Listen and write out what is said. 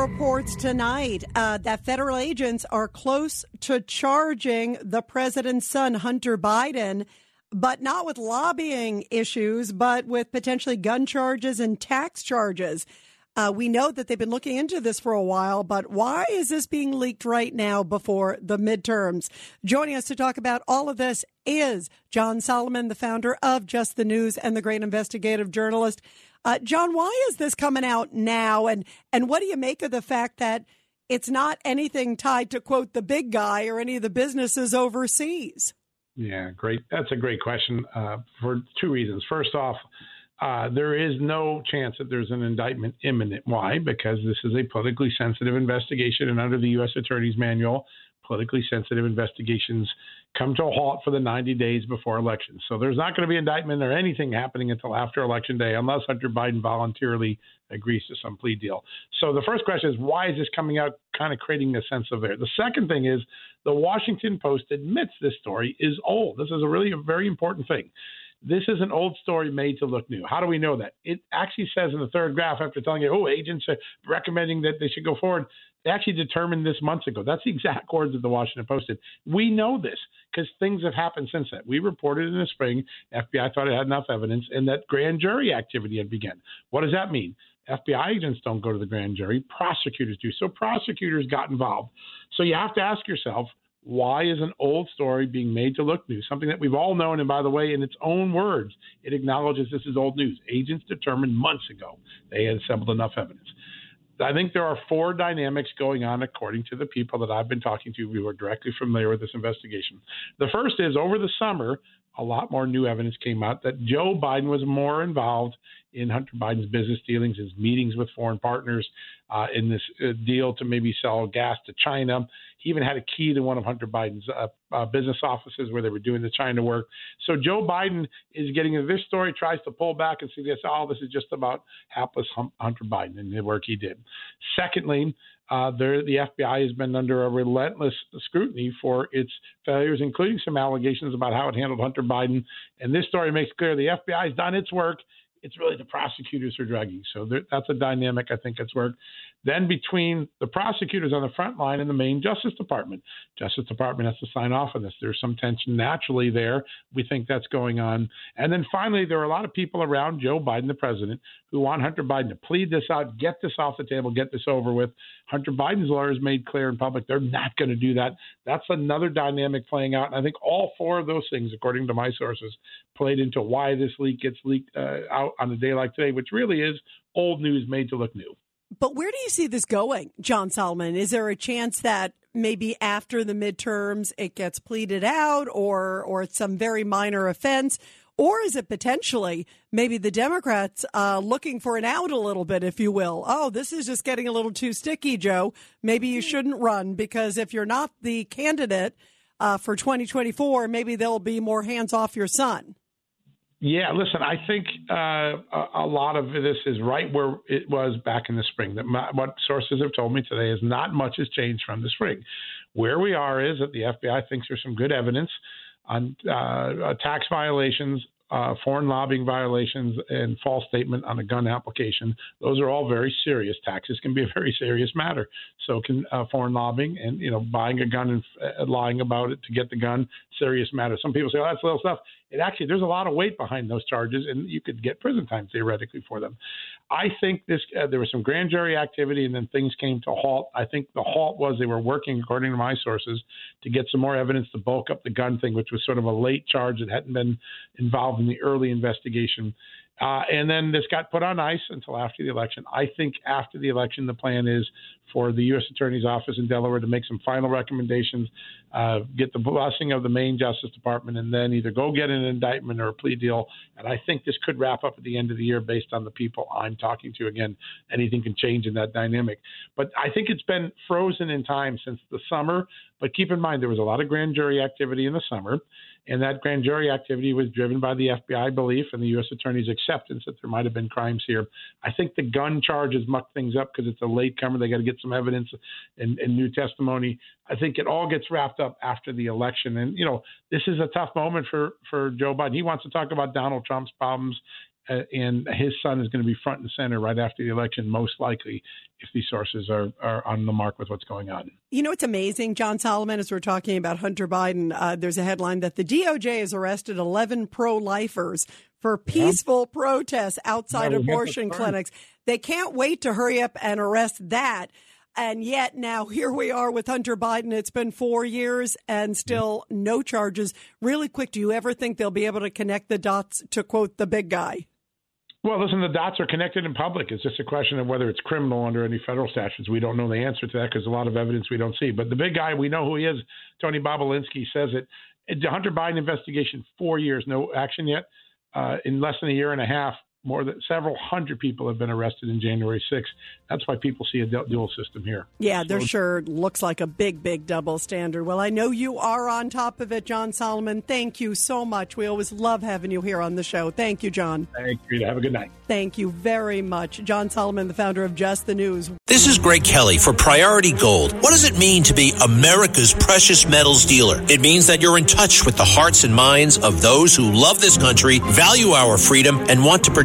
reports tonight uh, that federal agents are close to charging the president's son, Hunter Biden, but not with lobbying issues, but with potentially gun charges and tax charges. Uh, we know that they've been looking into this for a while, but why is this being leaked right now before the midterms? Joining us to talk about all of this is John Solomon, the founder of Just the News and the great investigative journalist. Uh, John, why is this coming out now? And, and what do you make of the fact that it's not anything tied to, quote, the big guy or any of the businesses overseas? Yeah, great. That's a great question uh, for two reasons. First off, uh, there is no chance that there's an indictment imminent. Why? Because this is a politically sensitive investigation, and under the U.S. Attorney's Manual, politically sensitive investigations come to a halt for the 90 days before elections. So there's not going to be indictment or anything happening until after election day unless Hunter Biden voluntarily agrees to some plea deal. So the first question is why is this coming out kind of creating a sense of there? The second thing is the Washington Post admits this story is old. This is a really a very important thing. This is an old story made to look new. How do we know that? It actually says in the third graph after telling you, oh, agents are recommending that they should go forward. They actually determined this months ago. That's the exact words that the Washington Post did. We know this because things have happened since then. We reported in the spring, FBI thought it had enough evidence, and that grand jury activity had begun. What does that mean? FBI agents don't go to the grand jury, prosecutors do. So prosecutors got involved. So you have to ask yourself, why is an old story being made to look new? Something that we've all known, and by the way, in its own words, it acknowledges this is old news. Agents determined months ago they had assembled enough evidence. I think there are four dynamics going on, according to the people that I've been talking to who are directly familiar with this investigation. The first is over the summer, a lot more new evidence came out that Joe Biden was more involved in Hunter Biden's business dealings, his meetings with foreign partners, uh, in this uh, deal to maybe sell gas to China. He even had a key to one of Hunter Biden's uh, uh business offices where they were doing the China work. So Joe Biden is getting into this story, tries to pull back and suggest, oh, this is just about hapless Hunter Biden and the work he did. Secondly, uh, the FBI has been under a relentless scrutiny for its failures, including some allegations about how it handled Hunter Biden. And this story makes clear the FBI has done its work it's really the prosecutors who are dragging. So there, that's a dynamic I think that's worked. Then between the prosecutors on the front line and the main Justice Department, Justice Department has to sign off on this. There's some tension naturally there. We think that's going on. And then finally, there are a lot of people around Joe Biden, the president, who want Hunter Biden to plead this out, get this off the table, get this over with. Hunter Biden's lawyers made clear in public they're not going to do that. That's another dynamic playing out. And I think all four of those things, according to my sources, played into why this leak gets leaked uh, out on a day like today, which really is old news made to look new. But where do you see this going, John Solomon? Is there a chance that maybe after the midterms it gets pleaded out or or it's some very minor offense? Or is it potentially maybe the Democrats uh, looking for an out a little bit, if you will? Oh, this is just getting a little too sticky, Joe. Maybe you shouldn't run because if you're not the candidate uh, for 2024, maybe there'll be more hands off your son. Yeah, listen, I think uh, a, lot of this is right where it was back in the spring. That my, what sources have told me today is not much has changed from the spring. Where we are is that the FBI thinks there's some good evidence on uh, tax violations, uh, foreign lobbying violations, and false statement on a gun application. Those are all very serious. Taxes can be a very serious matter. So can uh, foreign lobbying and you know buying a gun and uh, lying about it to get the gun. Serious matter. Some people say, "Oh, that's little stuff." It actually there's a lot of weight behind those charges, and you could get prison time theoretically for them. I think this uh, there was some grand jury activity, and then things came to a halt. I think the halt was they were working, according to my sources, to get some more evidence to bulk up the gun thing, which was sort of a late charge that hadn't been involved in the early investigation. Uh, and then this got put on ice until after the election. I think after the election, the plan is for the U.S. Attorney's Office in Delaware to make some final recommendations, uh, get the blessing of the main Justice Department, and then either go get an indictment or a plea deal. And I think this could wrap up at the end of the year based on the people I'm talking to. Again, anything can change in that dynamic. But I think it's been frozen in time since the summer. But keep in mind, there was a lot of grand jury activity in the summer. And that grand jury activity was driven by the FBI belief and the U.S. Attorney's acceptance that there might have been crimes here. I think the gun charges muck things up because it's a late comer. They got to get some evidence and, and new testimony. I think it all gets wrapped up after the election. And, you know, this is a tough moment for, for Joe Biden. He wants to talk about Donald Trump's problems and his son is going to be front and center right after the election, most likely, if these sources are, are on the mark with what's going on. You know, it's amazing, John Solomon, as we're talking about Hunter Biden, uh, there's a headline that the DOJ has arrested 11 pro lifers for peaceful yeah. protests outside abortion clinics. They can't wait to hurry up and arrest that. And yet now here we are with Hunter Biden. It's been four years and still no charges. Really quick, do you ever think they'll be able to connect the dots to quote the big guy? Well, listen, the dots are connected in public. It's just a question of whether it's criminal under any federal statutes. We don't know the answer to that because a lot of evidence we don't see. But the big guy, we know who he is. Tony Bobulinski says it. The Hunter Biden investigation, four years, no action yet. Uh, in less than a year and a half, more than several hundred people have been arrested in January 6th. That's why people see a dual system here. Yeah, there so, sure looks like a big, big double standard. Well, I know you are on top of it, John Solomon. Thank you so much. We always love having you here on the show. Thank you, John. Thank you. Have a good night. Thank you very much. John Solomon, the founder of Just the News. This is Greg Kelly for Priority Gold. What does it mean to be America's precious metals dealer? It means that you're in touch with the hearts and minds of those who love this country, value our freedom, and want to